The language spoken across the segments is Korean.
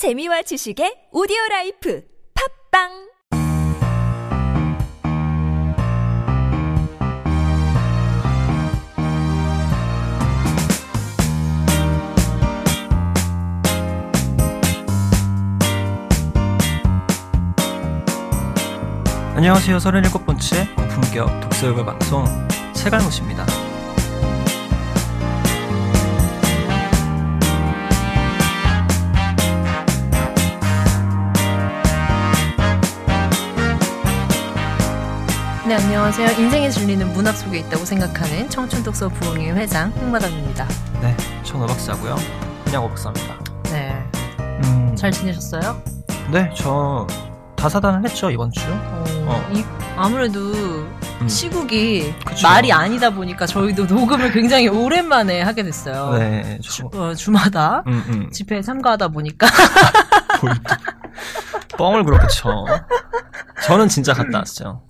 재미와 지식의 오디오 라이프 팝빵 안녕하세요. 37번째 고품격 독서요가 방송 세갈못입니다. 네, 안녕하세요. 인생의 진리는 문학 속에 있다고 생각하는 청춘 독서 부흥회 회장 홍마담입니다. 네, 전 오박사고요. 그냥 오박사입니다. 네, 음, 잘 지내셨어요? 네, 저 다사다는 했죠 이번 주. 어, 어. 이, 아무래도 음, 시국이 그쵸. 말이 아니다 보니까 저희도 녹음을 굉장히 오랜만에 하게 됐어요. 네, 주, 저, 어, 주마다 음, 음, 집회에 참가하다 보니까 뭘 또- 뻥을 그렇게 쳐. 저는 진짜 갔다 왔어요.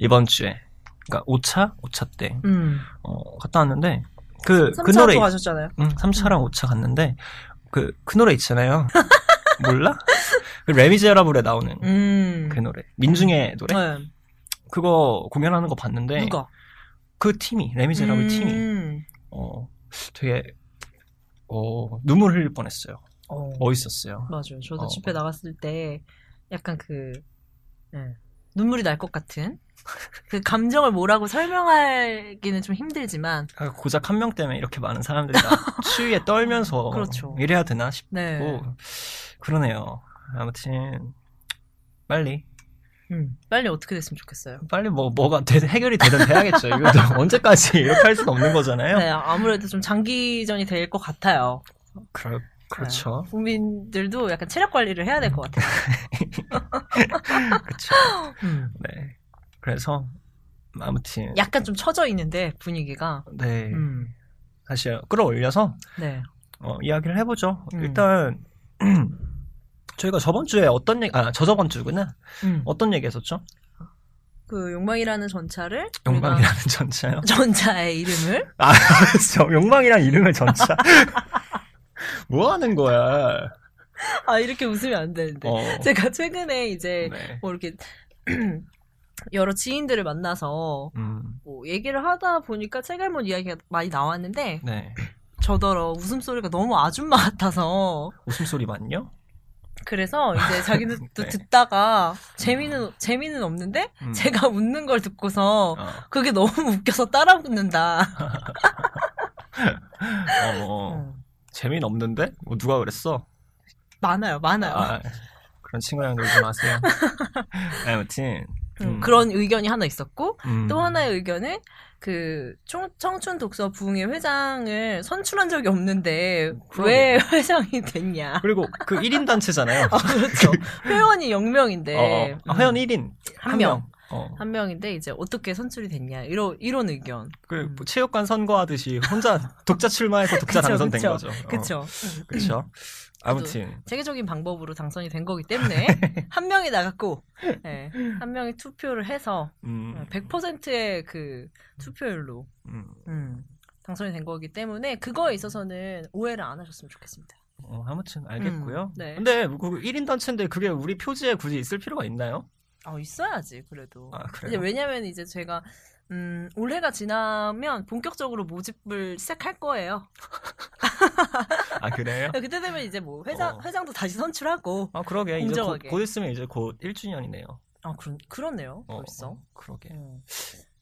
이번 주에. 그러니까 5차, 5차 때 음, 어, 갔다 왔는데 그그 3차 노래 또 가셨잖아요. 응, 3차랑 5차 갔는데 그 그 노래 있잖아요. 몰라? 그 레미제라블에 나오는 음, 그 노래 민중의 노래 네. 그거 공연하는 거 봤는데 누가? 그 팀이 레미제라블 팀이 음, 어 되게 어 눈물 흘릴 뻔했어요. 어, 멋있었어요. 맞아요. 저도 어. 집회 나갔을 때 약간 그 네, 눈물이 날 것 같은 그 감정을 뭐라고 설명하기는 좀 힘들지만 아, 고작 한 명 때문에 이렇게 많은 사람들이 다 추위에 떨면서 그렇죠. 이래야 되나 싶고 네. 그러네요. 아무튼 빨리 음, 빨리 어떻게 됐으면 좋겠어요. 빨리 뭐 뭐가 되- 해결이 되든 돼야겠죠. 이거 언제까지 이렇게 할 수는 없는 거잖아요. 네, 아무래도 좀 장기전이 될 것 같아요. 그러, 그렇죠. 네, 국민들도 약간 체력 관리를 해야 될 것 같아요. 그렇죠. 음, 네. 그래서 아무튼 약간 좀 처져 있는데 분위기가. 네 음, 사실 끌어올려서 네. 어, 이야기를 해보죠. 음. 일단 저희가 저번 주에 어떤 얘기 아 저저번 주구나 음. 어떤 얘기했었죠? 그 욕망이라는 전차를 욕망이라는 전차요. 전차의 이름을 아저 욕망이란 이름의 전차. 뭐 하는 거야? 아 이렇게 웃으면 안 되는데 어. 제가 최근에 이제 네. 뭐 이렇게 여러 지인들을 만나서 음. 뭐 얘기를 하다 보니까 책알못 이야기가 많이 나왔는데 네. 저더러 웃음소리가 너무 아줌마 같아서 웃음소리 맞요? 그래서 이제 자기는 또 네. 듣다가 재미는 재미는 없는데 음. 제가 웃는 걸 듣고서 어. 그게 너무 웃겨서 따라 웃는다. 어. 재미는 없는데? 뭐 누가 그랬어? 많아요, 많아요. 아, 그런 친구랑 놀지 마세요. 아무튼 음, 음. 그런 의견이 하나 있었고 음. 또 하나의 의견은 그 청, 청춘 독서 부흥회 회장을 선출한 적이 없는데 왜 회장이 됐냐? 그리고 그 1인 단체잖아요. 아, 그렇죠. 회원이 0명인데 어, 아, 회원 1인 한 명. 어. 한 명인데 이제 어떻게 선출이 됐냐 이런 이런 의견. 그 체육관 선거하듯이 혼자 독자 출마해서 독자 그쵸, 당선된 그쵸. 거죠. 어, 그쵸. 그렇죠. 아무튼 체계적인 방법으로 당선이 된 거기 때문에 한 명이 나갔고 예, 한 명이 투표를 해서 음, 100%의 그 투표율로 음, 음, 당선이 된 거기 때문에 그거에 있어서는 오해를 안 하셨으면 좋겠습니다. 어, 아무튼 알겠고요. 음, 네. 근데 그 1인 단체인데 그게 우리 표지에 굳이 있을 필요가 있나요? 어, 있어야지 그래도. 아, 이제 그래요? 왜냐면 이제 제가 음, 올해가 지나면 본격적으로 모집을 시작할 거예요. 아, 그래요? 그때 되면 이제 뭐 회장 어. 회장도 다시 선출하고. 아, 그러게. 이제 곧, 공정하게. 곧 있으면 이제 곧 1주년이네요. 아, 그런 그렇네요. 벌써. 그러게. 음.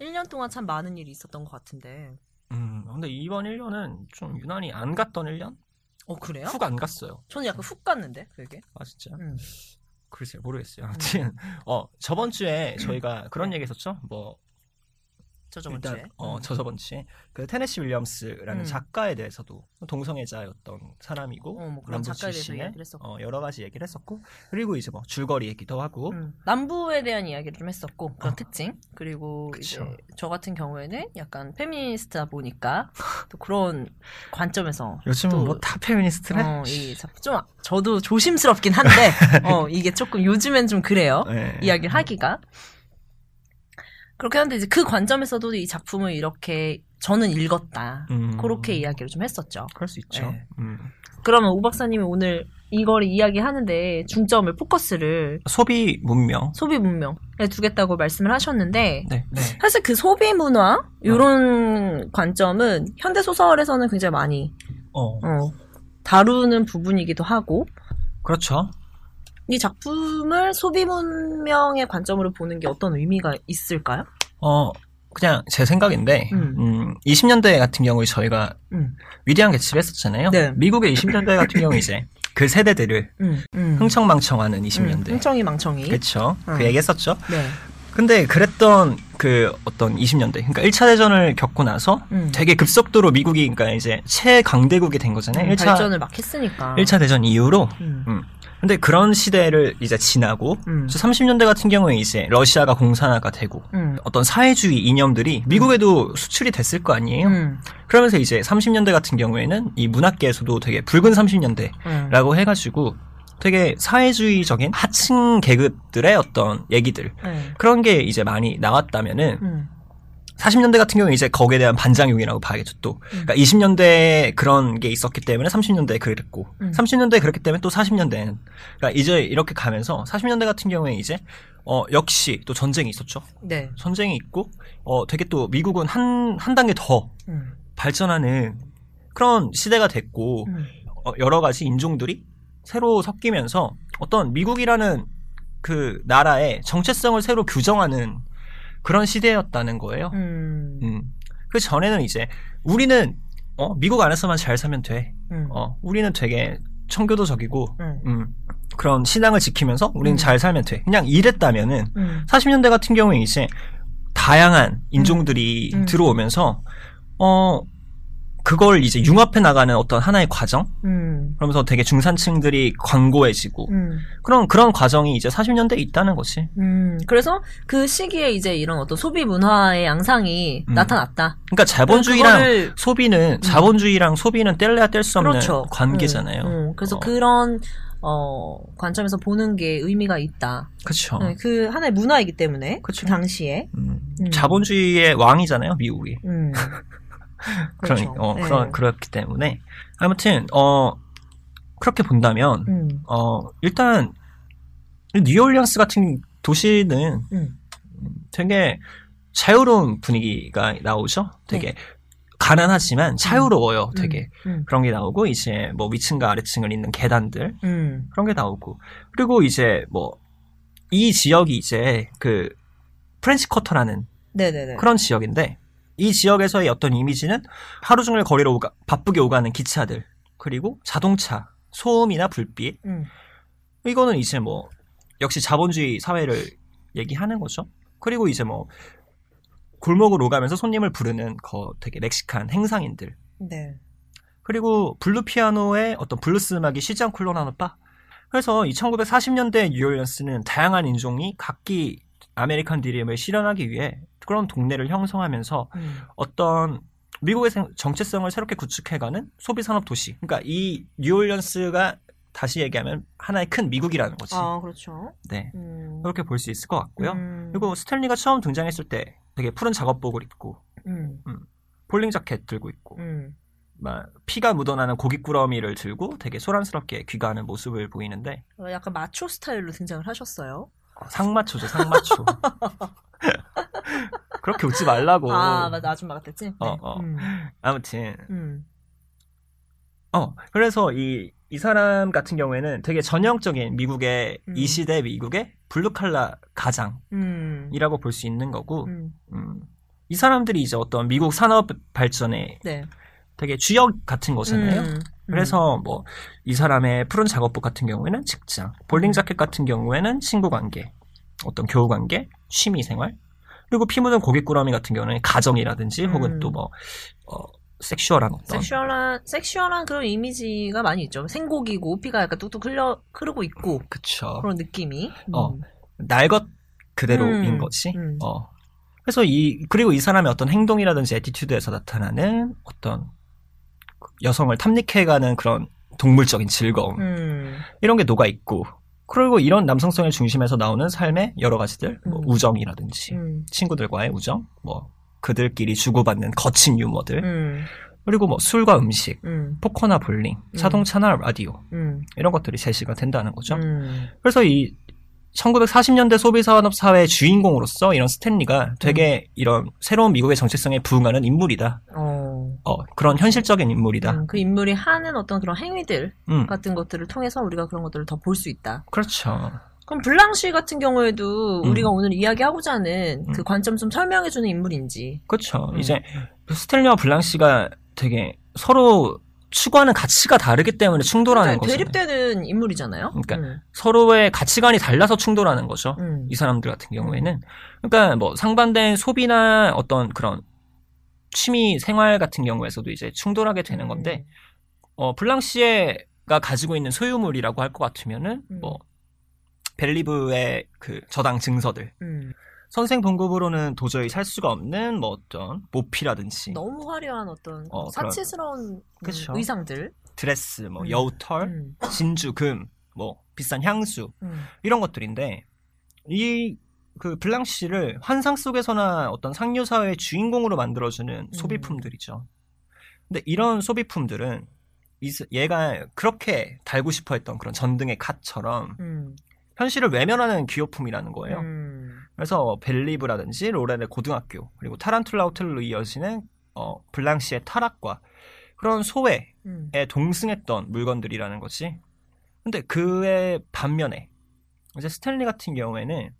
1년 동안 참 많은 일이 있었던 것 같은데. 음, 근데 이번 1년은 좀 유난히 안 갔던 1년? 어, 그래요? 훅 안 갔어요. 저는 약간 훅 갔는데, 그게. 아, 진짜? 음. 글쎄요, 모르겠어요. 아무튼, 어, 저번 주에 저희가 그런 얘기 했었죠? 뭐, 저 저번 일단, 주에. 어, 음. 저 저번 주에 그 테네시 윌리엄스라는 음. 작가에 대해서도 동성애자였던 사람이고 어, 뭐 그런 남부 작가에 대해서 출신의 이야기를 했었고. 어, 여러 가지 얘기를 했었고 그리고 이제 뭐 줄거리 얘기도 하고 음, 남부에 대한 이야기를 좀 했었고 그런 어. 특징 그리고 그쵸. 이제 저 같은 경우에는 약간 페미니스트다 보니까 또 그런 관점에서 요즘은 또, 뭐다 페미니스트래? 어, 좀 저도 조심스럽긴 한데 어, 이게 조금 요즘엔 좀 그래요 네. 이야기를 하기가 그렇게 하는데 이제 그 관점에서도 이 작품을 이렇게 저는 읽었다. 음. 그렇게 이야기를 좀 했었죠. 그럴 수 있죠. 네. 음. 그러면 오 박사님이 오늘 이거를 이야기하는데 중점을 포커스를 소비 문명. 소비 문명에 두겠다고 말씀을 하셨는데 네. 네. 사실 그 소비 문화 이런 관점은 현대 소설에서는 굉장히 많이 어. 어, 다루는 부분이기도 하고 그렇죠. 이 작품을 소비 문명의 관점으로 보는 게 어떤 의미가 있을까요? 어, 그냥 제 생각인데, 음. 음, 20년대 같은 경우에 저희가 음, 위대한 개츠를 했었잖아요. 네. 미국의 20년대 같은 경우 이제 그 세대들을 음, 음. 흥청망청하는 음, 20년대. 흥청이 망청이. 그쵸. 음. 그 얘기 했었죠. 네. 근데 그랬던 그 어떤 20년대, 그러니까 1차 대전을 겪고 나서 음. 되게 급속도로 미국이 그러니까 이제 최강대국이 된 거잖아요. 음, 1차, 발전을 막 했으니까. 1차 대전 이후로. 음, 음. 근데 그런 시대를 이제 지나고 음. 30년대 같은 경우에 이제 러시아가 공산화가 되고 음, 어떤 사회주의 이념들이 미국에도 수출이 됐을 거 아니에요. 음, 그러면서 이제 30년대 같은 경우에는 이 문학계에서도 되게 붉은 30년대라고 음. 해가지고 되게 사회주의적인 하층 계급들의 어떤 얘기들 네. 그런 게 이제 많이 나왔다면은 음, 40년대 같은 경우는 이제 거기에 대한 반작용이라고 봐야겠죠 또. 음. 그러니까 20년대에 그런 게 있었기 때문에 30년대에 그랬고, 음. 30년대에 그랬기 때문에 또 40년대에는. 그러니까 이제 이렇게 가면서 40년대 같은 경우에 이제, 어, 역시 또 전쟁이 있었죠. 네. 전쟁이 있고, 어, 되게 또 미국은 한, 한 단계 더 음, 발전하는 그런 시대가 됐고, 음, 어, 여러 가지 인종들이 새로 섞이면서 어떤 미국이라는 그 나라의 정체성을 새로 규정하는 그런 시대였다는 거예요. 음, 음. 그 전에는 이제 우리는 어, 미국 안에서만 잘 살면 돼. 음, 어, 우리는 되게 청교도적이고 음, 음, 그런 신앙을 지키면서 우리는 음. 잘 살면 돼. 그냥 이랬다면은 음, 40년대 같은 경우에 이제 다양한 인종들이 음. 들어오면서 어 그걸 이제 융합해 나가는 어떤 하나의 과정. 음, 그러면서 되게 중산층들이 광고해지고 음, 그런 그런 과정이 이제 40년대에 있다는 거지. 음. 그래서 그 시기에 이제 이런 어떤 소비 문화의 양상이 음. 나타났다. 그러니까 자본주의랑 그거를- 소비는 자본주의랑 소비는 뗄래야 뗄 수 없는 그렇죠. 관계잖아요. 음, 음. 그래서 어. 그런 어, 관점에서 보는 게 의미가 있다. 그렇죠. 네, 그 하나의 문화이기 때문에 그쵸. 그 당시에. 음, 음. 자본주의의 왕이잖아요, 미국이. 음. 그러니 그렇죠. 어 네. 그런 그렇기 때문에 아무튼 어 그렇게 본다면 음, 어 일단 뉴올리언스 같은 도시는 음, 되게 자유로운 분위기가 나오죠. 되게 가난하지만 자유로워요. 되게 음, 그런 게 나오고 이제 뭐 위층과 아래층을 잇는 계단들 음, 그런 게 나오고 그리고 이제 뭐 이 지역이 이제 그 프렌치 쿼터라는 네네네. 그런 지역인데 이 지역에서의 어떤 이미지는 하루 종일 거리로 오가, 바쁘게 오가는 기차들 그리고 자동차 소음이나 불빛 음, 이거는 이제 뭐 역시 자본주의 사회를 얘기하는 거죠. 그리고 이제 뭐 골목을 오가면서 손님을 부르는 거 되게 멕시칸 행상인들 네. 그리고 blue 피아노의 어떤 블루스 음악이 쉬지 않고 흘러나오는 바. 그래서 이 1940년대 뉴올리언스는 다양한 인종이 각기 아메리칸 드림을 실현하기 위해 그런 동네를 형성하면서 음, 어떤 미국의 생- 정체성을 새롭게 구축해가는 소비 산업 도시. 그러니까 이 뉴올리언스가 다시 얘기하면 하나의 큰 미국이라는 거지. 아, 그렇죠. 네. 음, 그렇게 볼 수 있을 것 같고요. 음, 그리고 스탠리가 처음 등장했을 때 되게 푸른 작업복을 입고 음, 폴링 자켓 들고 있고 음, 막 피가 묻어나는 고깃구러미를 들고 되게 소란스럽게 귀가하는 모습을 보이는데 어, 약간 마초 스타일로 등장을 하셨어요. 상마초죠 상마초 그렇게 웃지 말라고 아, 맞아. 아줌마 같았지? 네. 어, 어. 음, 아무튼 음, 어 그래서 이, 이 사람 같은 경우에는 되게 전형적인 미국의 음. 이 시대 미국의 블루칼라 가장이라고 음, 볼수 있는 거고 음, 음, 이 사람들이 이제 어떤 미국 산업 발전에 네. 되게 주역 같은 거잖아요. 음, 그래서 뭐 이 사람의 푸른 작업복 같은 경우에는 직장, 볼링 음. 자켓 같은 경우에는 친구 관계, 어떤 교우 관계, 취미 생활, 그리고 피 묻은 고깃구러미 같은 경우는 가정이라든지 음. 혹은 또 뭐 어, 섹슈얼한 어떤 섹슈얼한 섹슈얼한 그런 이미지가 많이 있죠. 생고기고 피가 약간 뚝뚝 흘려 흐르고 있고 그쵸 그런 느낌이. 어. 음. 날것 그대로인 음, 거지. 음. 어. 그래서 이 그리고 이 사람의 어떤 행동이라든지 attitude에서 나타나는 어떤 여성을 탐닉해가는 그런 동물적인 즐거움 음. 이런 게 녹아 있고 그리고 이런 남성성의 중심에서 나오는 삶의 여러 가지들 뭐 음. 우정이라든지 음. 친구들과의 우정 뭐 그들끼리 주고받는 거친 유머들 음, 그리고 뭐 술과 음식, 음, 포커나 볼링, 자동차나 라디오 음, 이런 것들이 제시가 된다는 거죠. 음. 그래서 이 1940년대 소비 산업 사회의 주인공으로서 이런 스탠리가 되게 음. 이런 새로운 미국의 정체성에 부응하는 인물이다. 어, 어, 그런 현실적인 인물이다. 음, 그 인물이 하는 어떤 그런 행위들 음, 같은 것들을 통해서 우리가 그런 것들을 더 볼 수 있다. 그렇죠. 그럼 블랑시 같은 경우에도 음. 우리가 오늘 이야기하고자 하는 그 음. 관점 좀 설명해주는 인물인지. 그렇죠. 음. 이제 스탠리와 블랑시가 되게 서로 추구하는 가치가 다르기 때문에 충돌하는 그러니까 거죠. 대립되는 인물이잖아요. 그러니까 음, 서로의 가치관이 달라서 충돌하는 거죠. 음. 이 사람들 같은 경우에는. 그러니까 뭐 상반된 소비나 어떤 그런 취미 생활 같은 경우에서도 이제 충돌하게 되는 건데, 어, 블랑시에가 가지고 있는 소유물이라고 할 것 같으면은, 음. 뭐, 벨리브의 그 저당 증서들. 음. 선생 봉급으로는 도저히 살 수가 없는 뭐 어떤 모피라든지, 너무 화려한 어떤 어, 사치스러운 음, 그쵸. 의상들. 드레스, 뭐 음. 여우털, 음, 진주, 금, 뭐 비싼 향수, 음, 이런 것들인데 이 그 블랑시를 환상 속에서나 어떤 상류 사회의 주인공으로 만들어주는 음. 소비품들이죠. 근데 이런 소비품들은 얘가 그렇게 달고 싶어했던 그런 전등의 갓처럼 음, 현실을 외면하는 기호품이라는 거예요. 음, 그래서 벨리브라든지 로렌의 고등학교 그리고 타란툴라 호텔로 이어지는 어, 블랑시의 타락과 그런 소외에 음. 동승했던 물건들이라는 거지. 근데 그의 반면에 이제 스탠리 같은 경우에는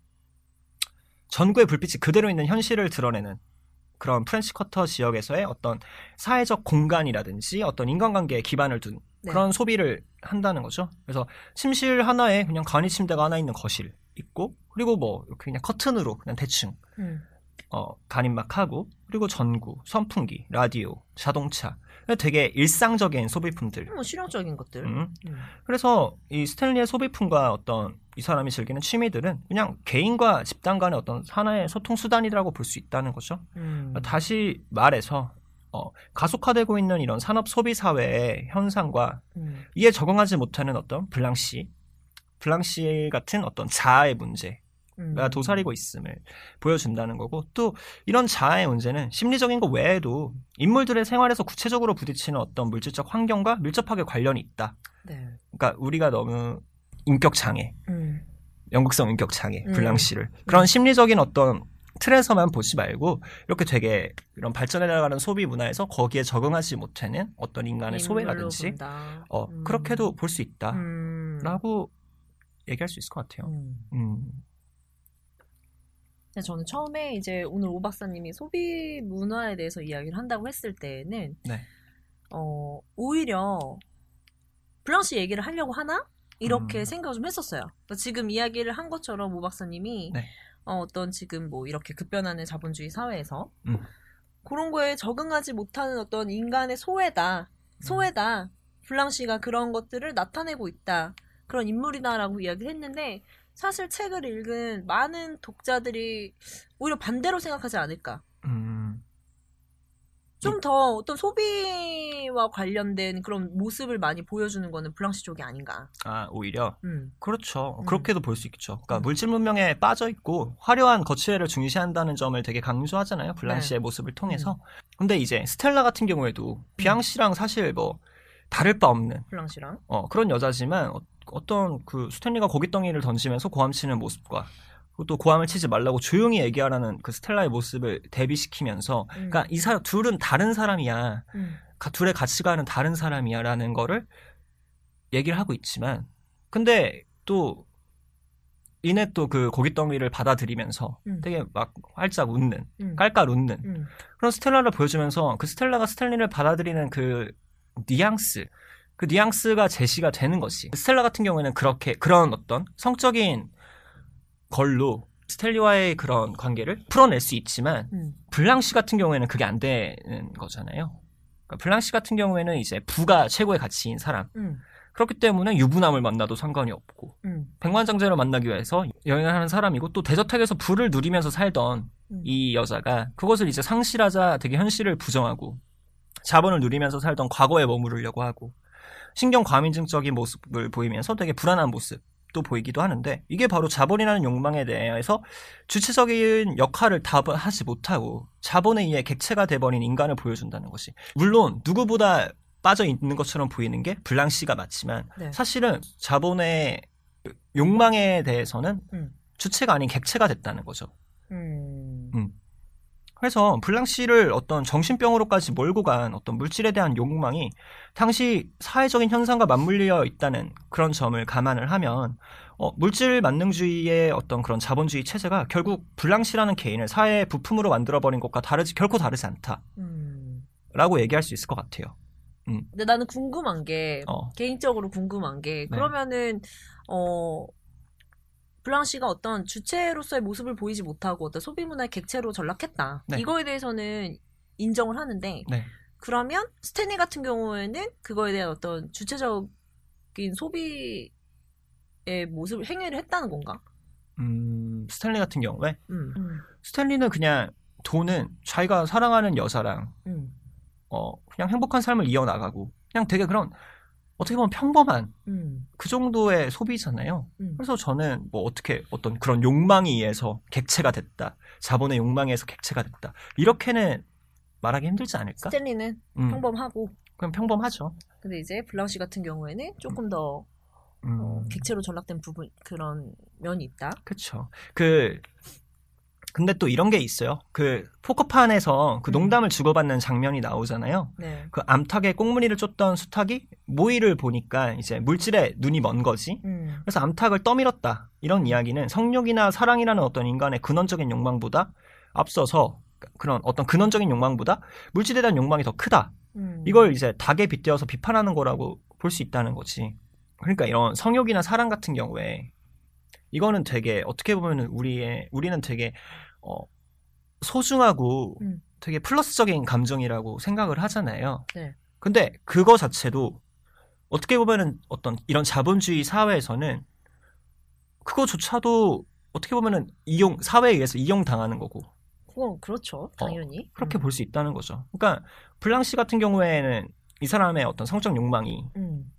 전구의 불빛이 그대로 있는 현실을 드러내는 그런 프렌치 쿼터 지역에서의 어떤 사회적 공간이라든지 어떤 인간관계에 기반을 둔 네. 그런 소비를 한다는 거죠. 그래서 침실 하나에 그냥 간이 침대가 하나 있는 거실 있고 그리고 뭐 이렇게 그냥 커튼으로 그냥 대충 음. 어, 간입막하고 그리고 전구, 선풍기, 라디오, 자동차 되게 일상적인 소비품들. 뭐 실용적인 것들. 음. 음. 그래서 이 스탠리의 소비품과 어떤 이 사람이 즐기는 취미들은 그냥 개인과 집단 간의 어떤 하나의 소통 수단이라고 볼 수 있다는 거죠. 음. 다시 말해서 어, 가속화되고 있는 이런 산업 소비 사회의 현상과 음. 이에 적응하지 못하는 어떤 블랑시, 블랑시 같은 어떤 자아의 문제, 음. 가 도사리고 있음을 보여준다는 거고 또 이런 자아의 문제는 심리적인 것 외에도 인물들의 생활에서 구체적으로 부딪히는 어떤 물질적 환경과 밀접하게 관련이 있다. 네. 그러니까 우리가 너무 인격 장애, 음. 영국성 인격 장애, 음. 블랑시를 그런 심리적인 어떤 틀에서만 보지 말고 이렇게 되게 이런 발전해 나가는 소비 문화에서 거기에 적응하지 못하는 어떤 인간의 소외라든지. 어, 음. 그렇게도 볼 수 있다라고 음. 얘기할 수 있을 것 같아요. 음. 음. 저는 처음에 이제 오늘 오 박사님이 소비 문화에 대해서 이야기를 한다고 했을 때는 네. 어, 오히려 블랑시 얘기를 하려고 하나? 이렇게 음. 생각을 좀 했었어요. 그러니까 지금 이야기를 한 것처럼 오 박사님이 네. 어, 떤 지금 뭐 이렇게 급변하는 자본주의 사회에서 음. 그런 거에 적응하지 못하는 어떤 인간의 소외다. 소외다. 블랑시가 그런 것들을 나타내고 있다. 그런 인물이다라고 이야기를 했는데 사실 책을 읽은 많은 독자들이 오히려 반대로 생각하지 않을까. 음. 좀 더 어떤 소비와 관련된 그런 모습을 많이 보여주는 거는 블랑시 쪽이 아닌가. 아 오히려 음. 그렇죠. 음. 그렇게도 볼 수 있죠. 그러니까 음. 물질 문명에 빠져 있고 화려한 거치대를 중시한다는 점을 되게 강조하잖아요. 블랑시의 모습을 통해서. 근데 이제 스텔라 같은 경우에도 비앙시랑 사실 뭐 다를 바 없는 블랑시랑. 어, 그런 여자지만 어, 떤그 스탠리가 고깃덩이를 던지면서 고함 치는 모습과 또 고함을 치지 말라고 조용히 얘기하라는 그 스텔라의 모습을 대비시키면서 음. 그러니까 이 사람 둘은 다른 사람이야. 음. 가- 둘의 가치관은 다른 사람이야라는 거를 얘기를 하고 있지만 근데 또 이내 또 그 고깃덩이를 받아들이면서 음. 되게 막 활짝 웃는 음. 깔깔 웃는 음. 그런 스텔라를 보여주면서 그 스텔라가 스탠리를 받아들이는 그 뉘앙스 그 뉘앙스가 제시가 되는 것이 스텔라 같은 경우에는 그렇게 그런 어떤 성적인 걸로 스탠리와의 그런 관계를 풀어낼 수 있지만 음. 블랑시 같은 경우에는 그게 안 되는 거잖아요. 그러니까 블랑시 같은 경우에는 이제 부가 최고의 가치인 사람. 음. 그렇기 때문에 유부남을 만나도 상관이 없고 음. 백만장자를 만나기 위해서 여행을 하는 사람이고 또 대저택에서 부를 누리면서 살던 음. 이 여자가 그것을 이제 상실하자 되게 현실을 부정하고 자본을 누리면서 살던 과거에 머무르려고 하고 신경 과민증적인 모습을 보이면서 되게 불안한 모습 모습도 보이기도 하는데 이게 바로 자본이라는 욕망에 대해서 주체적인 역할을 다 하지 못하고 자본에 의해 객체가 돼버린 인간을 보여준다는 것이 물론 누구보다 빠져 있는 것처럼 보이는 게 블랑시가 맞지만 네. 사실은 자본의 욕망에 대해서는 음. 주체가 아닌 객체가 됐다는 거죠. 음. 그래서 블랑시를 어떤 정신병으로까지 몰고 간 어떤 물질에 대한 욕망이 당시 사회적인 현상과 맞물려 있다는 그런 점을 감안을 하면 어, 물질 만능주의의 어떤 그런 자본주의 체제가 결국 블랑시라는 개인을 사회의 부품으로 만들어버린 것과 다르지 결코 다르지 않다라고 음. 얘기할 수 있을 것 같아요. 근데 나는 궁금한 게 어, 개인적으로 궁금한 게 네. 그러면은 어 블랑시가 어떤 주체로서의 모습을 보이지 못하고 어떤 소비 문화의 객체로 전락했다. 네. 이거에 대해서는 인정을 하는데 네. 그러면 스탠리 같은 경우에는 그거에 대한 어떤 주체적인 소비의 모습을 행위를 했다는 건가? 음, 스탠리 같은 경우에 음. 스탠리는 그냥 돈은 자기가 사랑하는 여자랑 음. 어, 그냥 행복한 삶을 이어나가고 그냥 되게 그런 어떻게 보면 평범한 음. 그 정도의 소비잖아요. 음. 그래서 저는 뭐 어떻게 어떤 그런 욕망에 의해서 객체가 됐다. 자본의 욕망에 의해서 객체가 됐다. 이렇게는 말하기 힘들지 않을까? 스탠리는 음, 평범하고 그냥 평범하죠. 근데 이제 블랑시 같은 경우에는 조금 더 음, 어, 객체로 전락된 부분 그런 면이 있다. 그쵸. 그 근데 또 이런 게 있어요. 그 포커판에서 그 음. 농담을 주고받는 장면이 나오잖아요. 네. 그 암탉에 꽁무니를 쫓던 수탉이 모이를 보니까 이제 물질에 눈이 먼 거지. 음. 그래서 암탉을 떠밀었다. 이런 이야기는 성욕이나 사랑이라는 어떤 인간의 근원적인 욕망보다 앞서서 그런 어떤 근원적인 욕망보다 물질에 대한 욕망이 더 크다. 음. 이걸 이제 닭에 빗대어서 비판하는 거라고 볼 수 있다는 거지. 그러니까 이런 성욕이나 사랑 같은 경우에 이거는 되게 어떻게 보면 우리의 우리는 되게 어 소중하고 음. 되게 플러스적인 감정이라고 생각을 하잖아요. 네. 근데 그거 자체도 어떻게 보면은 어떤 이런 자본주의 사회에서는 그거조차도 어떻게 보면은 이용 사회에 의해서 이용당하는 거고 그건 그렇죠. 당연히. 그렇게 음. 볼수 있다는 거죠. 그러니까 블랑시 같은 경우에는 이 사람의 어떤 성적 욕망이 음.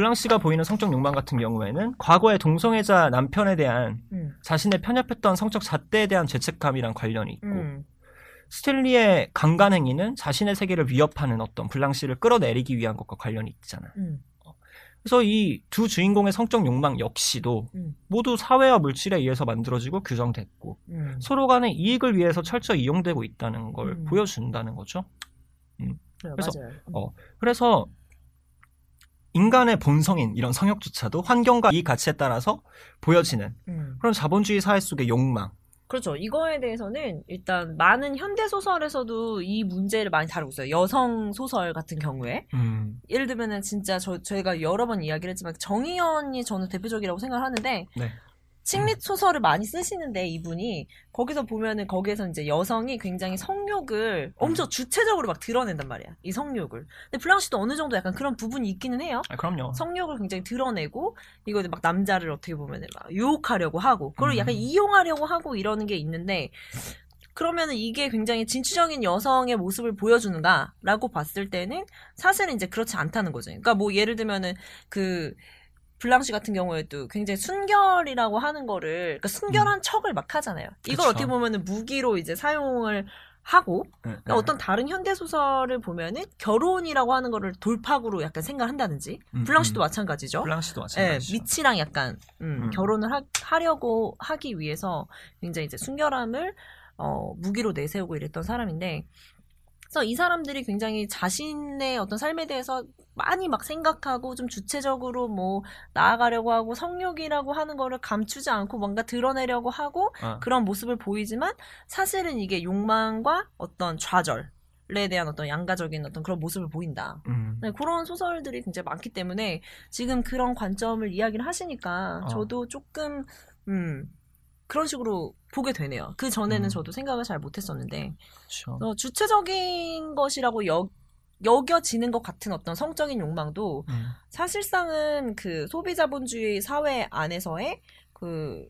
블랑시가 보이는 성적 욕망 같은 경우에는 과거의 동성애자 남편에 대한 음. 자신의 편협했던 성적 잣대에 대한 죄책감이랑 관련이 있고 음. 스탠리의 강간 행위는 자신의 세계를 위협하는 어떤 블랑시를 끌어내리기 위한 것과 관련이 있잖아. 음. 그래서 이 두 주인공의 성적 욕망 역시도 음. 모두 사회와 물질에 의해서 만들어지고 규정됐고 음. 서로 간의 이익을 위해서 철저히 이용되고 있다는 걸 음. 보여준다는 거죠. 그래요, 그래서- 맞아요. 어, 그래서 인간의 본성인 이런 성욕조차도 환경과 이 가치에 따라서 보여지는 음. 그런 자본주의 사회 속의 욕망. 그렇죠. 이거에 대해서는 일단 많은 현대 소설에서도 이 문제를 많이 다루고 있어요. 여성 소설 같은 경우에 음, 예를 들면은 진짜 저 저희가 여러 번 이야기를 했지만 정의연이 저는 대표적이라고 생각하는데 네. 칭릿 소설을 많이 쓰시는데 이분이 거기서 보면은 거기에서 이제 여성이 굉장히 성욕을 엄청 주체적으로 막 드러낸단 말이야. 이 성욕을. 근데 블랑시도 어느 정도 약간 그런 부분이 있기는 해요. 아, 그럼요. 성욕을 굉장히 드러내고 이거 막 남자를 어떻게 보면은 막 유혹하려고 하고 그리고 음. 약간 이용하려고 하고 이러는 게 있는데 그러면은 이게 굉장히 진취적인 여성의 모습을 보여주는가라고 봤을 때는 사실은 이제 그렇지 않다는 거죠. 그러니까 뭐 예를 들면은 그 블랑시 같은 경우에도 굉장히 순결이라고 하는 거를 그러니까 순결한 척을 막 하잖아요. 이걸 음. 그쵸. 어떻게 보면은 무기로 이제 사용을 하고 네, 네. 그러니까 어떤 다른 현대 소설을 보면은 결혼이라고 하는 거를 돌파구로 약간 생각한다든지 음, 블랑시도 음. 마찬가지죠. 블랑시도 예, 마찬가지죠. 미치랑 약간 음, 음. 결혼을 하, 려고 하기 위해서 굉장히 이제 순결함을 어, 무기로 내세우고 이랬던 사람인데 그래서 이 사람들이 굉장히 자신의 어떤 삶에 대해서 많이 막 생각하고 좀 주체적으로 뭐 나아가려고 하고 성욕이라고 하는 거를 감추지 않고 뭔가 드러내려고 하고 어. 그런 모습을 보이지만 사실은 이게 욕망과 어떤 좌절 에 대한 어떤 양가적인 어떤 그런 모습을 보인다. 음. 네, 그런 소설들이 굉장히 많기 때문에 지금 그런 관점을 이야기를 하시니까 어. 저도 조금 음 그런 식으로 보게 되네요. 그 전에는 음. 저도 생각을 잘 못했었는데 그렇죠. 어, 주체적인 것이라고 여, 여겨지는 것 같은 어떤 성적인 욕망도 음. 사실상은 그 소비자본주의 사회 안에서의 그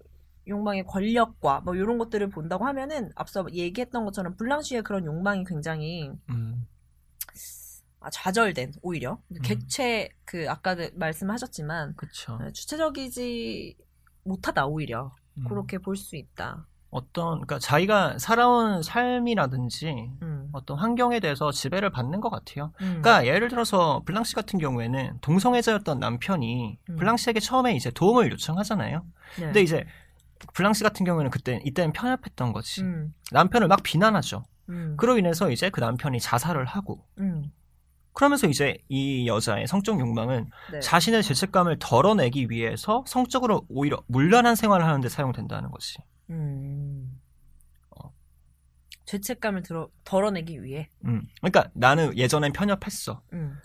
욕망의 권력과 뭐 이런 것들을 본다고 하면은 앞서 얘기했던 것처럼 블랑시의 그런 욕망이 굉장히 음. 아, 좌절된 오히려 음. 객체 그 아까 말씀하셨지만 그쵸. 어, 주체적이지 못하다 오히려 음. 그렇게 볼 수 있다. 어떤 그러니까 자기가 살아온 삶이라든지 음. 어떤 환경에 대해서 지배를 받는 것 같아요. 음. 그러니까 예를 들어서 블랑시 같은 경우에는 동성애자였던 남편이 음. 블랑시에게 처음에 이제 도움을 요청하잖아요. 네. 근데 이제 블랑시 같은 경우에는 그때 이때는 편협했던 거지. 음. 남편을 막 비난하죠. 음. 그로 인해서 이제 그 남편이 자살을 하고 음. 그러면서 이제 이 여자의 성적 욕망은 네. 자신의 죄책감을 덜어내기 위해서 성적으로 오히려 물란한 생활을 하는데 사용된다는 거지. 음. 어. 죄책감을 들어, 덜어내기 위해. 음. 그러니까 나는 예전엔 편협했어. 음.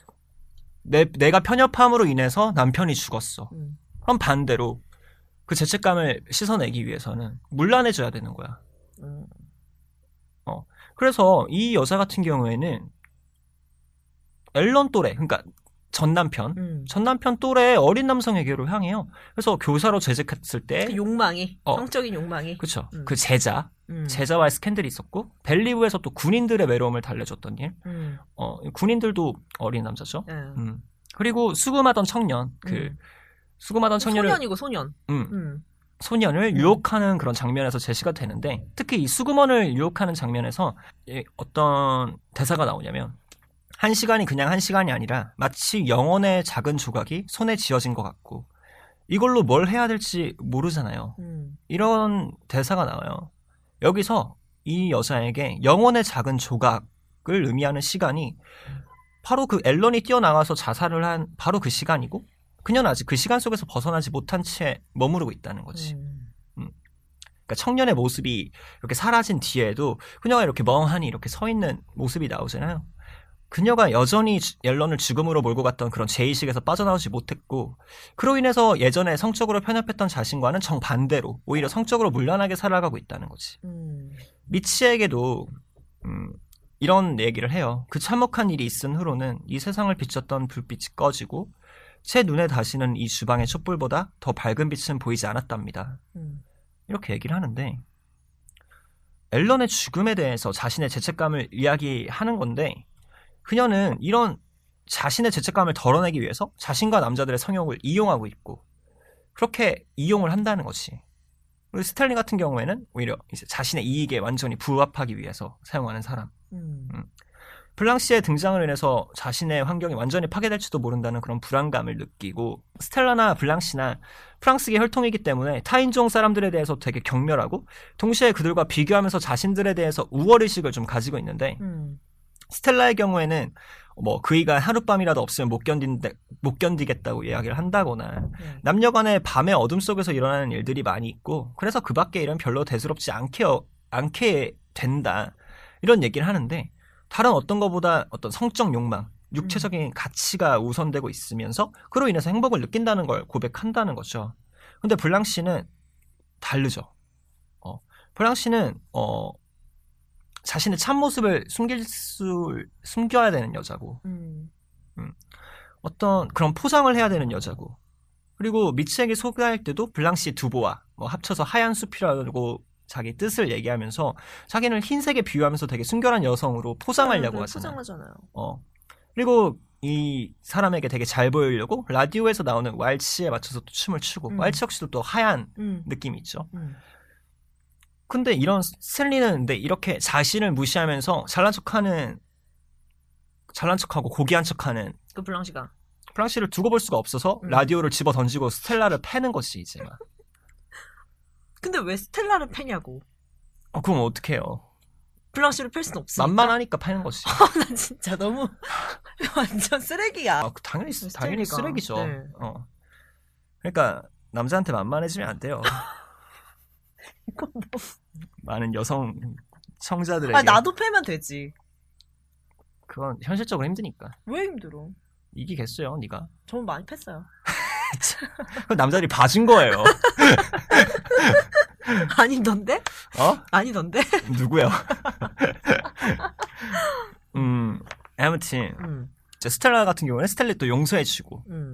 내, 내가 편협함으로 인해서 남편이 죽었어. 음. 그럼 반대로 그 죄책감을 씻어내기 위해서는 물란해져야 되는 거야. 음. 그래서 이 여자 같은 경우에는 앨런 또래, 그러니까 전 남편, 음. 전 남편 또래의 어린 남성에게로 향해요. 그래서 교사로 재직했을 때, 그 욕망이 어. 성적인 욕망이. 그쵸. 음. 그 제자, 음. 제자와의 스캔들이 있었고, 벨리브에서 또 군인들의 외로움을 달래줬던 일. 음. 어, 군인들도 어린 남자죠. 예. 음. 그리고 수금하던 청년, 그, 음. 수금하던 청년을, 소년이고 소년. 음, 음. 소년을 유혹하는 그런 장면에서 제시가 되는데, 특히 이 수금원을 유혹하는 장면에서 이 어떤 대사가 나오냐면, 한 시간이 그냥 한 시간이 아니라 마치 영혼의 작은 조각이 손에 쥐어진 것 같고, 이걸로 뭘 해야 될지 모르잖아요. 음. 이런 대사가 나와요. 여기서 이 여자에게 영혼의 작은 조각을 의미하는 시간이 바로 그 앨런이 뛰어나가서 자살을 한 바로 그 시간이고 그녀는 아직 그 시간 속에서 벗어나지 못한 채 머무르고 있다는 거지. 음. 그러니까 청년의 모습이 이렇게 사라진 뒤에도 그녀가 이렇게 멍하니 이렇게 서 있는 모습이 나오잖아요. 그녀가 여전히 주- 앨런을 죽음으로 몰고 갔던 그런 죄의식에서 빠져나오지 못했고 그로 인해서 예전에 성적으로 편협했던 자신과는 정반대로 오히려 성적으로 물란하게 살아가고 있다는 거지. 음. 미치에게도 음, 이런 얘기를 해요. 그 참혹한 일이 있은 후로는 이 세상을 비췄던 불빛이 꺼지고 제 눈에 다시는 이 주방의 촛불보다 더 밝은 빛은 보이지 않았답니다. 음. 이렇게 얘기를 하는데 앨런의 죽음에 대해서 자신의 죄책감을 이야기하는 건데 그녀는 이런 자신의 죄책감을 덜어내기 위해서 자신과 남자들의 성욕을 이용하고 있고 그렇게 이용을 한다는 거지. 그리고 스탈린 같은 경우에는 오히려 이제 자신의 이익에 완전히 부합하기 위해서 사용하는 사람. 음. 블랑시의 등장을 인해서 자신의 환경이 완전히 파괴될지도 모른다는 그런 불안감을 느끼고 스텔라나 블랑시나 프랑스계 혈통이기 때문에 타인종 사람들에 대해서 되게 경멸하고 동시에 그들과 비교하면서 자신들에 대해서 우월의식을 좀 가지고 있는데 음. 스텔라의 경우에는 뭐 그이가 하룻밤이라도 없으면 못 견딘데 못 견디겠다고 이야기를 한다거나 네. 남녀간의 밤의 어둠 속에서 일어나는 일들이 많이 있고 그래서 그 밖에 일은 별로 대수롭지 않게 않게 된다 이런 얘기를 하는데 다른 어떤 것보다 어떤 성적 욕망 육체적인 가치가 우선되고 있으면서 그로 인해서 행복을 느낀다는 걸 고백한다는 거죠. 근데 블랑시는 다르죠. 어, 블랑시는 어, 자신의 참모습을 숨길 수 숨겨야 되는 여자고 음. 어떤 그런 포장을 해야 되는 여자고 그리고 미츠에게 소개할 때도 블랑시 두보아 뭐 합쳐서 하얀 숲이라고 자기 뜻을 얘기하면서 자기는 흰색에 비유하면서 되게 순결한 여성으로 포장하려고 네, 하잖아요. 포장하잖아요. 어. 그리고 이 사람에게 되게 잘 보이려고 라디오에서 나오는 왈츠에 맞춰서 또 춤을 추고 음. 왈츠 역시도 또 하얀 음. 느낌이 있죠. 음. 근데 이런 스탠리는 근데 이렇게 자신을 무시하면서 잘난 척하는 잘난 척하고 고귀한 척하는 그 블랑시가. 프랑시를 두고 볼 수가 없어서 음. 라디오를 집어 던지고 스텔라를 패는 것이 이제 막. 근데 왜 스텔라를 패냐고. 어, 그럼 어떡해요. 블랑시를 팰 수는 없으니까. 만만하니까 패는 것이. 나 진짜 너무 완전 쓰레기야. 아, 당연히, 당연히 스텔리가. 쓰레기죠. 네. 어. 그러니까, 남자한테 만만해지면 안 돼요. 이건 뭐. 많은 여성 청자들에게. 아 나도 패면 되지. 그건 현실적으로 힘드니까. 왜 힘들어? 이기겠어요, 네가. 저는 많이 팼어요. 그 남자들이 봐준 거예요. 아니던데? 어? 아니던데? 누구야? 음, 아무튼, 음. 이제 스텔라 같은 경우는 스텔리 또 용서해주고. 음.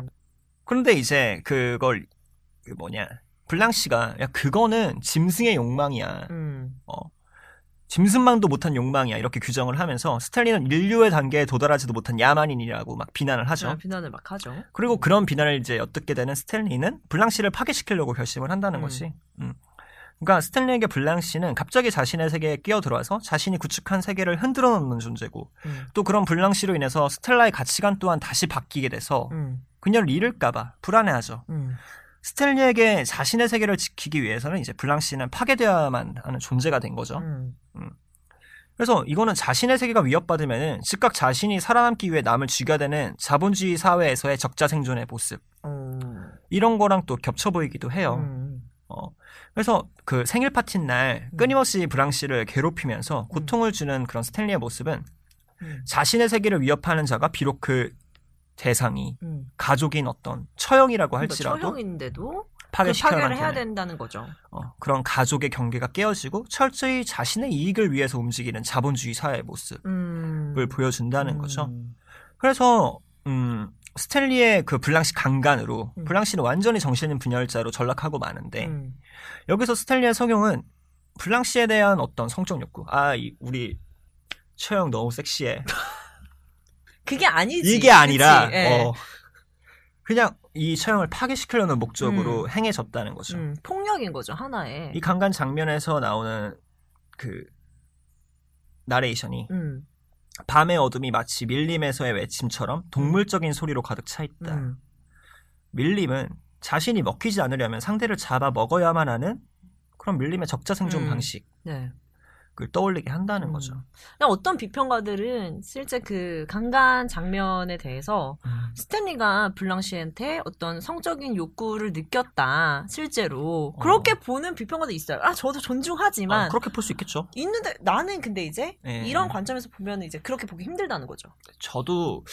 그런데 이제 그걸, 그 뭐냐, 블랑시가, 야, 그거는 짐승의 욕망이야. 음. 어. 짐승만도 못한 욕망이야 이렇게 규정을 하면서 스탈린은 인류의 단계에 도달하지도 못한 야만인이라고 막 비난을 하죠. 아, 비난을 막 하죠. 그리고 그런 비난을 이제 엿듣게 되는 스탠리는 블랑시를 파괴시키려고 결심을 한다는 음. 것이. 음. 그러니까 스탠리에게 블랑시는 갑자기 자신의 세계에 끼어들어와서 자신이 구축한 세계를 흔들어 놓는 존재고 음. 또 그런 블랑시로 인해서 스텔라의 가치관 또한 다시 바뀌게 돼서 음. 그녀를 잃을까봐 불안해하죠. 음. 스탠리에게 자신의 세계를 지키기 위해서는 이제 블랑시는 파괴되어야만 하는 존재가 된 거죠. 음. 그래서 이거는 자신의 세계가 위협받으면 즉각 자신이 살아남기 위해 남을 죽여야 되는 자본주의 사회에서의 적자 생존의 모습 음. 이런 거랑 또 겹쳐 보이기도 해요. 음. 어. 그래서 그 생일 파티 날 음. 끊임없이 브랑시를 괴롭히면서 고통을 주는 그런 스탠리의 모습은 음. 자신의 세계를 위협하는 자가 비록 그 대상이 음. 가족인 어떤 처형이라고 그러니까 할지라도 처형인데도 그 파괴시켜야 파괴를 해야 된다는 거죠. 어, 그런 가족의 경계가 깨어지고 철저히 자신의 이익을 위해서 움직이는 자본주의 사회의 모습을 음. 보여준다는 음. 거죠. 그래서 음, 스탠리의 그 블랑시 강간으로 음. 블랑시는 완전히 정신 분열자로 전락하고 마는데 음. 여기서 스탠리의 성형은 블랑시에 대한 어떤 성적 욕구. 아, 이, 우리 처형 너무 섹시해. 그게 아니지. 이게 아니라? 예. 어, 그냥 이 처형을 파괴시키려는 목적으로 음. 행해졌다는 거죠. 음, 폭력인 거죠 하나의. 이 강간 장면에서 나오는 그 나레이션이 음. 밤의 어둠이 마치 밀림에서의 외침처럼 동물적인 소리로 가득 차 있다. 음. 밀림은 자신이 먹히지 않으려면 상대를 잡아 먹어야만 하는 그런 밀림의 적자 생존 음. 방식을 네. 떠올리게 한다는 음. 거죠. 그냥 어떤 비평가들은 실제 그 강간 장면에 대해서 스탠리가 블랑시한테 어떤 성적인 욕구를 느꼈다 실제로 어. 그렇게 보는 비평가도 있어요. 아 저도 존중하지만 아, 그렇게 볼 수 있겠죠. 있는데 나는 근데 이제 예. 이런 관점에서 보면 이제 그렇게 보기 힘들다는 거죠. 저도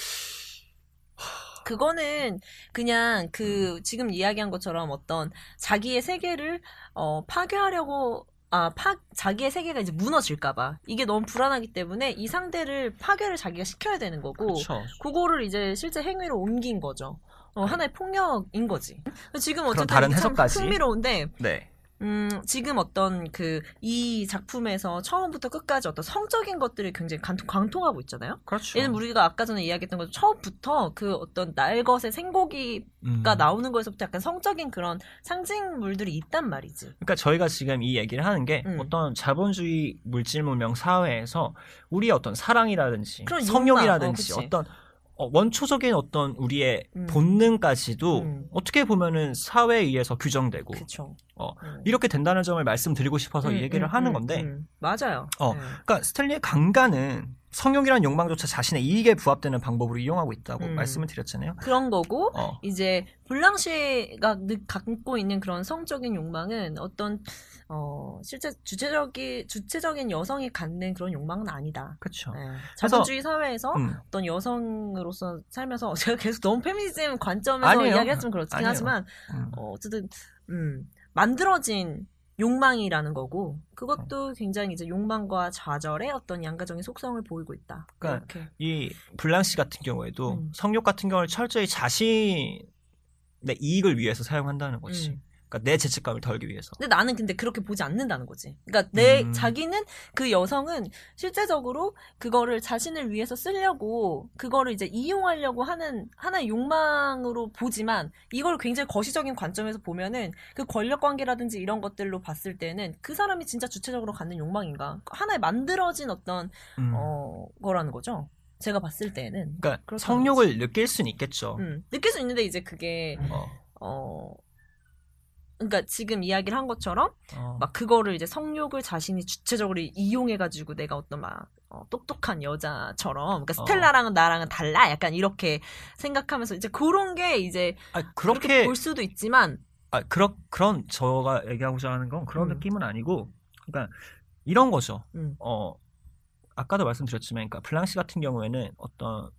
그거는 그냥 그 지금 이야기한 것처럼 어떤 자기의 세계를 어 파괴하려고 아, 파, 자기의 세계가 이제 무너질까봐. 이게 너무 불안하기 때문에 이 상대를 파괴를 자기가 시켜야 되는 거고. 그렇죠. 그거를 이제 실제 행위로 옮긴 거죠. 어, 하나의 폭력인 거지. 지금 어쨌든 다른 해석까지. 흥미로운데, 네. 음, 지금 어떤 그, 이 작품에서 처음부터 끝까지 어떤 성적인 것들이 굉장히 관통, 관통하고 있잖아요? 그렇죠. 얘는 우리가 아까 전에 이야기했던 것처럼 처음부터 그 어떤 날것의 생고기가 음. 나오는 거에서부터 약간 성적인 그런 상징물들이 있단 말이지. 그러니까 저희가 지금 이 얘기를 하는 게 음. 어떤 자본주의 물질 문명 사회에서 우리의 어떤 사랑이라든지 성욕이라든지 어. 어떤 어, 원초적인 어떤 우리의 음. 본능까지도 음. 어떻게 보면은 사회에 의해서 규정되고 그쵸. 어, 음. 이렇게 된다는 점을 말씀드리고 싶어서 이 음, 얘기를 음, 하는 음, 건데 음. 맞아요. 어. 네. 그러니까 스탠리의 강간은 성욕이란 욕망조차 자신의 이익에 부합되는 방법으로 이용하고 있다고 음. 말씀을 드렸잖아요. 그런 거고, 어. 이제 블랑시가 느- 갖고 있는 그런 성적인 욕망은 어떤 어 실제 주체적이 주체적인 여성이 갖는 그런 욕망은 아니다. 그렇죠. 네. 자본주의 사회에서 음. 어떤 여성으로서 살면서 제가 계속 너무 페미니즘 관점에서 아니에요. 이야기했으면 그렇긴 아니에요. 하지만 음. 어, 어쨌든 음, 만들어진 욕망이라는 거고 어. 그것도 굉장히 이제 욕망과 좌절의 어떤 양가적인 속성을 보이고 있다. 그러니까 이렇게. 이 블랑시 같은 경우에도 음. 성욕 같은 경우를 철저히 자신의 이익을 위해서 사용한다는 거지. 음. 그러니까 내 죄책감을 덜기 위해서. 근데 나는 근데 그렇게 보지 않는다는 거지. 그러니까 내 음. 자기는 그 여성은 실제적으로 그거를 자신을 위해서 쓰려고 그거를 이제 이용하려고 하는 하나의 욕망으로 보지만 이걸 굉장히 거시적인 관점에서 보면은 그 권력 관계라든지 이런 것들로 봤을 때는 그 사람이 진짜 주체적으로 갖는 욕망인가 하나의 만들어진 어떤 음. 어 거라는 거죠. 제가 봤을 때는 그러니까 성욕을 느낄 수는 있겠죠. 음, 느낄 수 있는데 이제 그게 어, 어 그러니까 지금 이야기를 한 것처럼 어. 막 그거를 이제 성욕을 자신이 주체적으로 이용해가지고 내가 어떤 막 어, 똑똑한 여자처럼 그러니까 어. 스텔라랑은 나랑은 달라 약간 이렇게 생각하면서 이제 그런 게 이제 아, 그렇게 그렇게 볼 수도 있지만 아, 그런 그런 저가 얘기하고자 하는 건 그런 음. 느낌은 아니고, 그러니까 이런 거죠. 음. 어, 아까도 말씀드렸지만, 그러니까 블랑시 같은 경우에는 어떤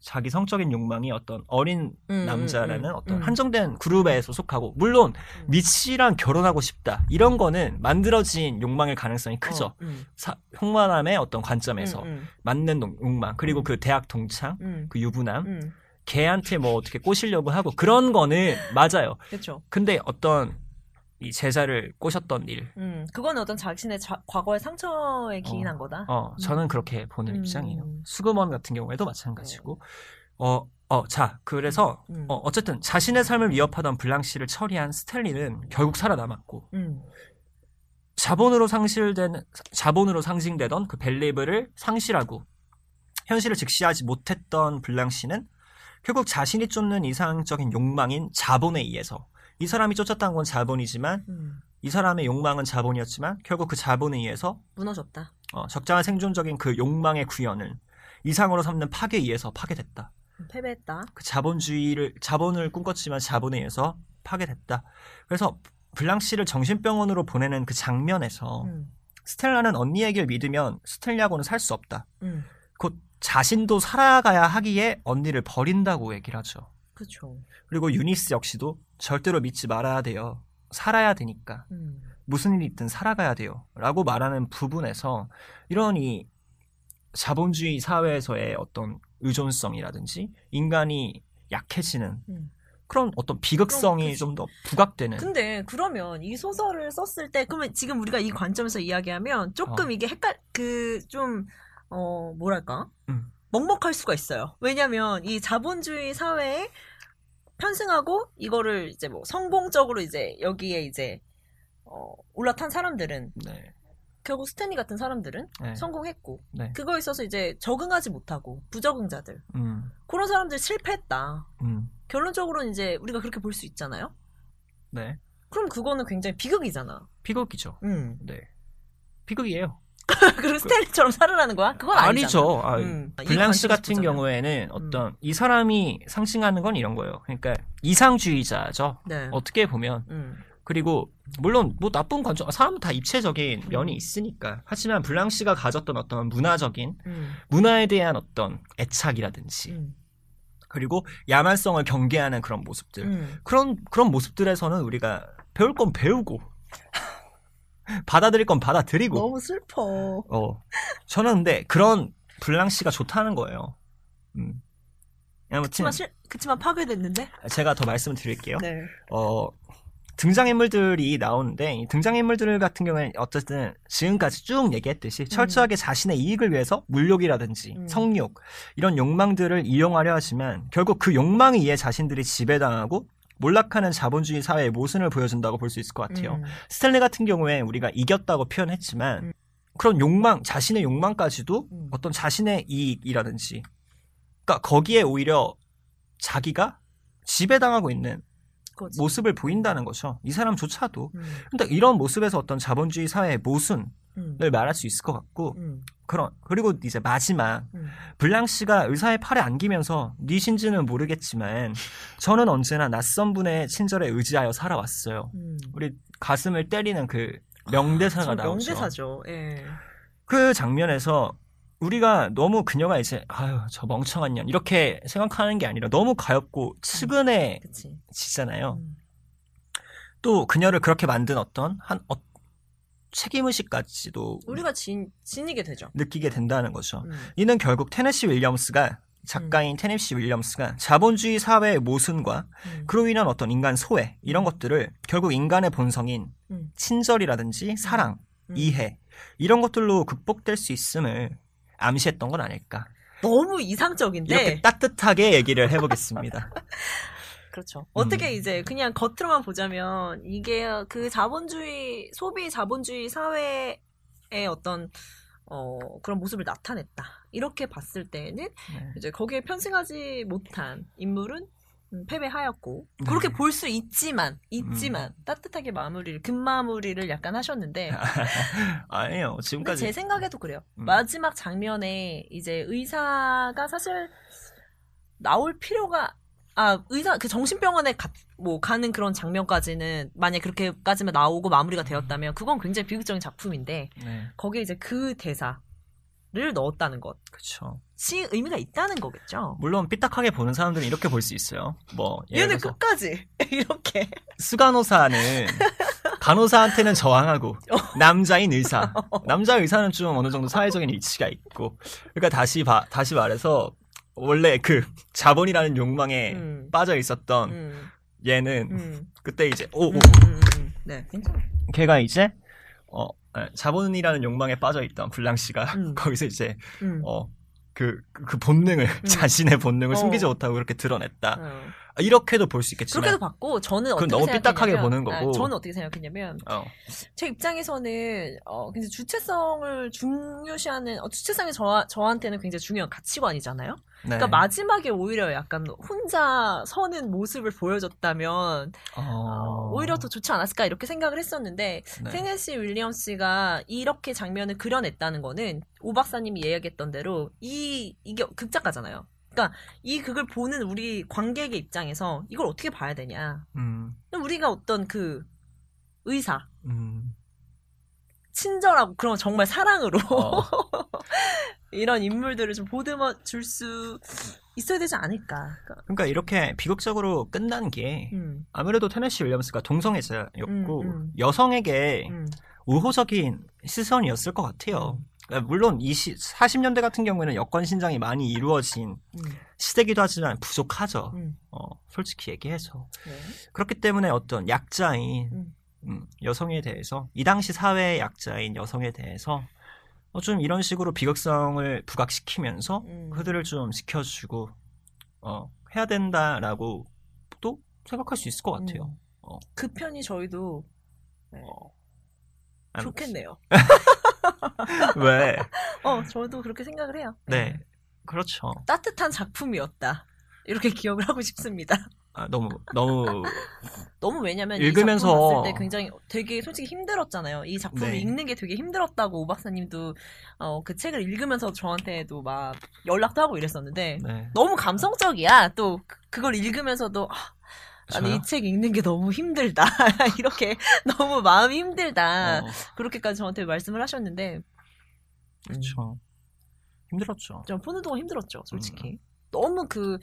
자기 성적인 욕망이 어떤 어린 음, 남자라는 음, 음, 어떤 음. 한정된 그룹에 소속하고, 물론 음. 미치랑 결혼하고 싶다 이런 거는 만들어진 욕망일 가능성이 크죠. 어, 음, 사, 홍만함의 어떤 관점에서 음, 맞는 농- 욕망 그리고 음. 그 대학 동창, 음, 그 유부남, 음, 걔한테 뭐 어떻게 꼬시려고 하고 그런 거는 맞아요. 그렇죠. 근데 어떤 이 제자를 꼬셨던 일. 음, 그거는 어떤 자신의 자- 과거의 상처에 기인한 거다. 어, 저는 음. 그렇게 보는 음. 입장이에요. 수금원 같은 경우에도 마찬가지고. 어, 어, 자, 그래서 음. 어, 어쨌든 자신의 삶을 위협하던 블랑시를 처리한 스탠리는 결국 살아남았고 음. 자본으로 상실된 자본으로 상징되던 그 벨리브를 상실하고 현실을 직시하지 못했던 블랑시는 결국 자신이 쫓는 이상적인 욕망인 자본에 의해서 이 사람이 쫓았다는 건 자본이지만 음. 이 사람의 욕망은 자본이었지만 결국 그 자본에 의해서 무너졌다. 어, 적당한 생존적인 그 욕망의 구현을 이상으로 삼는 파괴에 의해서 파괴됐다. 음, 패배했다. 그 자본주의를 자본을 꿈꿨지만 자본에 의해서 파괴됐다. 그래서 블랑시를 정신병원으로 보내는 그 장면에서 음. 스텔라는 언니 얘기를 믿으면 스텔리하고는 살 수 없다. 음. 곧 자신도 살아가야 하기에 언니를 버린다고 얘기를 하죠. 그렇죠. 그리고 유니스 역시도 절대로 믿지 말아야 돼요. 살아야 되니까. 음. 무슨 일이 있든 살아가야 돼요. 라고 말하는 부분에서 이런 이 자본주의 사회에서의 어떤 의존성이라든지 인간이 약해지는 음. 그런 어떤 비극성이 그럼 그치. 좀더 부각되는 근데 그러면 이 소설을 썼을 때 그러면 지금 우리가 이 관점에서 이야기하면 조금 어. 이게 헷갈 그 좀 어 뭐랄까 음. 먹먹할 수가 있어요. 왜냐면 이 자본주의 사회에 편승하고 이거를 이제 뭐 성공적으로 이제 여기에 이제 어 올라탄 사람들은 네. 결국 스탠리 같은 사람들은 네. 성공했고 네. 그거에 있어서 이제 적응하지 못하고 부적응자들 음. 그런 사람들 실패했다. 음. 결론적으로는 이제 우리가 그렇게 볼 수 있잖아요. 네. 그럼 그거는 굉장히 비극이잖아. 비극이죠. 음. 네. 비극이에요. 그리고 스탠리처럼 살으라는 거야? 그건. 아니죠. 아, 음. 이 블랑시 관점에서 같은 보자면. 경우에는 어떤 이 사람이 상징하는 건 이런 거예요. 그러니까 이상주의자죠. 네. 어떻게 보면 음. 그리고 물론 뭐 나쁜 관점 사람은 다 입체적인 면이 음. 있으니까 하지만 블랑시가 가졌던 어떤 문화적인 음. 문화에 대한 어떤 애착이라든지 음. 그리고 야만성을 경계하는 그런 모습들 음. 그런 그런 모습들에서는 우리가 배울 건 배우고 받아들일 건 받아들이고 너무 슬퍼. 어 저는 근데 그런 블랑시가 좋다는 거예요. 음. 아무튼 그치만, 실, 그치만 파괴됐는데? 제가 더 말씀을 드릴게요. 네. 어, 등장인물들이 나오는데 이 등장인물들 같은 경우에는 어쨌든 지금까지 쭉 얘기했듯이 철저하게 자신의 이익을 위해서 물욕이라든지 음. 성욕 이런 욕망들을 이용하려 하지만 결국 그 욕망에 의해 자신들이 지배당하고 몰락하는 자본주의 사회의 모순을 보여준다고 볼 수 있을 것 같아요. 음. 스탠리 같은 경우에 우리가 이겼다고 표현했지만 음. 그런 욕망, 자신의 욕망까지도 음. 어떤 자신의 이익이라든지 그러니까 거기에 오히려 자기가 지배당하고 있는 그거지. 모습을 보인다는 거죠. 이 사람조차도. 음. 근데 이런 모습에서 어떤 자본주의 사회의 모순을 음. 말할 수 있을 것 같고 음. 그런 그리고 이제 마지막 음. 블랑시가 의사의 팔에 안기면서 니신지는 모르겠지만 저는 언제나 낯선 분의 친절에 의지하여 살아왔어요. 음. 우리 가슴을 때리는 그 명대사가 저 나오죠. 명대사죠. 예. 그 장면에서 우리가 너무 그녀가 이제 아유 저 멍청한 년 이렇게 생각하는 게 아니라 너무 가엽고 측은해지잖아요. 그치. 음. 또 그녀를 그렇게 만든 어떤 한 어, 책임의식까지도 우리가 진, 지니게 되죠. 느끼게 된다는 거죠. 음. 이는 결국 테네시 윌리엄스가 작가인 테네시 윌리엄스가 자본주의 사회의 모순과 음. 그로 인한 어떤 인간 소외 이런 것들을 결국 인간의 본성인 음. 친절이라든지 사랑, 음. 이해 이런 것들로 극복될 수 있음을 암시했던 건 아닐까. 너무 이상적인데. 이렇게 따뜻하게 얘기를 해보겠습니다. 그렇죠. 어떻게 음. 이제 그냥 겉으로만 보자면 이게 그 자본주의 소비 자본주의 사회의 어떤 어 그런 모습을 나타냈다. 이렇게 봤을 때는 네. 이제 거기에 편승하지 못한 인물은 음, 패배하였고 네. 그렇게 볼 수 있지만 있지만 따뜻하게 마무리를 금 마무리를 약간 하셨는데 아니에요. 지금까지 제 생각에도 그래요. 음. 마지막 장면에 이제 의사가 사실 나올 필요가 아 의사 그 정신병원에 가, 뭐 가는 그런 장면까지는 만약 그렇게까지만 나오고 마무리가 되었다면 그건 굉장히 비극적인 작품인데 네, 거기에 이제 그 대사 를 넣었다는 것이 그렇죠. 의미가 있다는 거겠죠. 물론 삐딱하게 보는 사람들은 이렇게 볼 수 있어요. 뭐 얘는 끝까지 이렇게 수간호사는 간호사한테는 저항하고 어. 남자인 의사 남자 의사는 좀 어느 정도 사회적인 위치가 있고 그러니까 다시 바, 다시 말해서 원래 그 자본이라는 욕망에 음. 빠져 있었던 음, 얘는 음. 그때 이제 오, 오 음, 음, 음, 음. 네, 괜찮아. 걔가 이제 어 에, 자본이라는 욕망에 빠져 있던 블랑 씨가 음. 거기서 이제 음. 어그그 본능을 자신의 본능을 어. 숨기지 못하고 그렇게 드러냈다. 어. 아, 이렇게도 볼 수 있겠지만 그렇게도 봤고 저는 어떻게 너무 삐딱하게 보는 거고. 아, 저는 어떻게 생각했냐면 어, 제 입장에서는 어 굉장히 주체성을 중요시하는 어, 주체성이 저 저한테는 굉장히 중요한 가치관이잖아요. 네. 그러니까 마지막에 오히려 약간 혼자 서는 모습을 보여줬다면 어, 어, 오히려 더 좋지 않았을까 이렇게 생각을 했었는데 네. 테네시 윌리엄스가 이렇게 장면을 그려냈다는 거는 오 박사님이 이야기했던 대로 이 이게 극작가잖아요. 그러니까 이 극을 보는 우리 관객의 입장에서 이걸 어떻게 봐야 되냐? 음, 우리가 어떤 그 의사, 음, 친절하고 그런 정말 사랑으로 어. 이런 인물들을 좀 보듬어 줄 수 있어야 되지 않을까. 그러니까, 그러니까 이렇게 비극적으로 끝난 게 음, 아무래도 테네시 윌리엄스가 동성애자였고 음, 음. 여성에게 음, 우호적인 시선이었을 것 같아요. 그러니까 물론 이 시, 40년대 같은 경우에는 여권 신장이 많이 이루어진 음, 시대기도 하지만 부족하죠. 음. 어, 솔직히 얘기해서 네. 그렇기 때문에 어떤 약자인 음. 음, 여성에 대해서 이 당시 사회의 약자인 여성에 대해서 어, 좀 이런 식으로 비극성을 부각시키면서 음. 그들을 좀 지켜주고 어, 해야 된다라고 또 생각할 수 있을 것 같아요. 음. 어. 그 편이 저희도 네, 안- 좋겠네요. 왜? 어, 저도 그렇게 생각을 해요. 네, 그렇죠. 따뜻한 작품이었다. 이렇게 기억을 하고 싶습니다. 아, 너무 너무 너무 왜냐면 읽으면서- 때 굉장히 되게 솔직히 힘들었잖아요. 이 작품을 네. 읽는 게 되게 힘들었다고 오 박사님도 어, 그 책을 읽으면서 저한테도 막 연락도 하고 이랬었는데 네. 너무 감성적이야. 또 그- 그걸 읽으면서도 아, 저요? 이책 읽는 게 너무 힘들다. 이렇게 너무 마음이 힘들다. 어, 그렇게까지 저한테 말씀을 하셨는데 그렇죠. 힘들었죠. 좀 보는 동안 힘들었죠, 솔직히. 음. 너무 그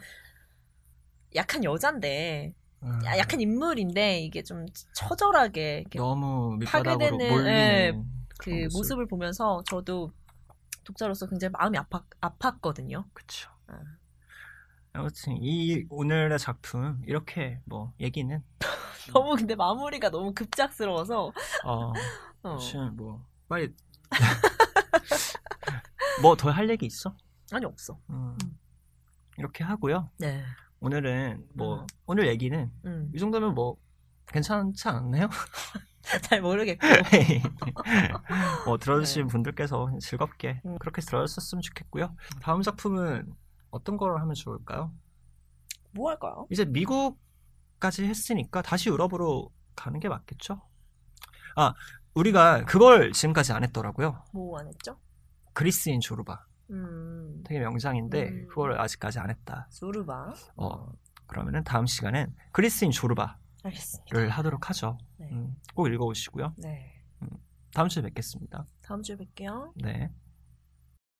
약한 여잔데 음, 야- 약한 인물인데 이게 좀 처절하게 너무 파괴되는, 예, 그그 모습. 모습을 보면서 저도 독자로서 굉장히 마음이 아팠, 아팠거든요. 그쵸. 아. 아무튼 이 오늘의 작품 이렇게 뭐 얘기는 너무 근데 마무리가 너무 급작스러워서 어, 어. 지금 뭐 빨리 뭐 더 할 얘기 있어? 아니 없어. 음, 음. 이렇게 하고요. 네. 오늘은 뭐 음. 오늘 얘기는 음. 이 정도면 뭐 괜찮지 않나요? 잘 모르겠고. 뭐 들어주신 네. 분들께서 즐겁게 음. 그렇게 들어주셨으면 좋겠고요. 다음 작품은 어떤 걸 하면 좋을까요? 뭐 할까요? 이제 미국까지 했으니까 다시 유럽으로 가는 게 맞겠죠? 아, 우리가 그걸 지금까지 안 했더라고요. 뭐 안 했죠? 그리스인 조르바. 음. 되게 명장인데 음. 그걸 아직까지 안 했다. 수르바. 어, 그러면은 다음 시간엔 그리스인 조르바를 알겠습니다. 하도록 하죠. 네. 음, 꼭 읽어오시고요. 네. 다음 주에 뵙겠습니다. 다음 주에 뵐게요. 네.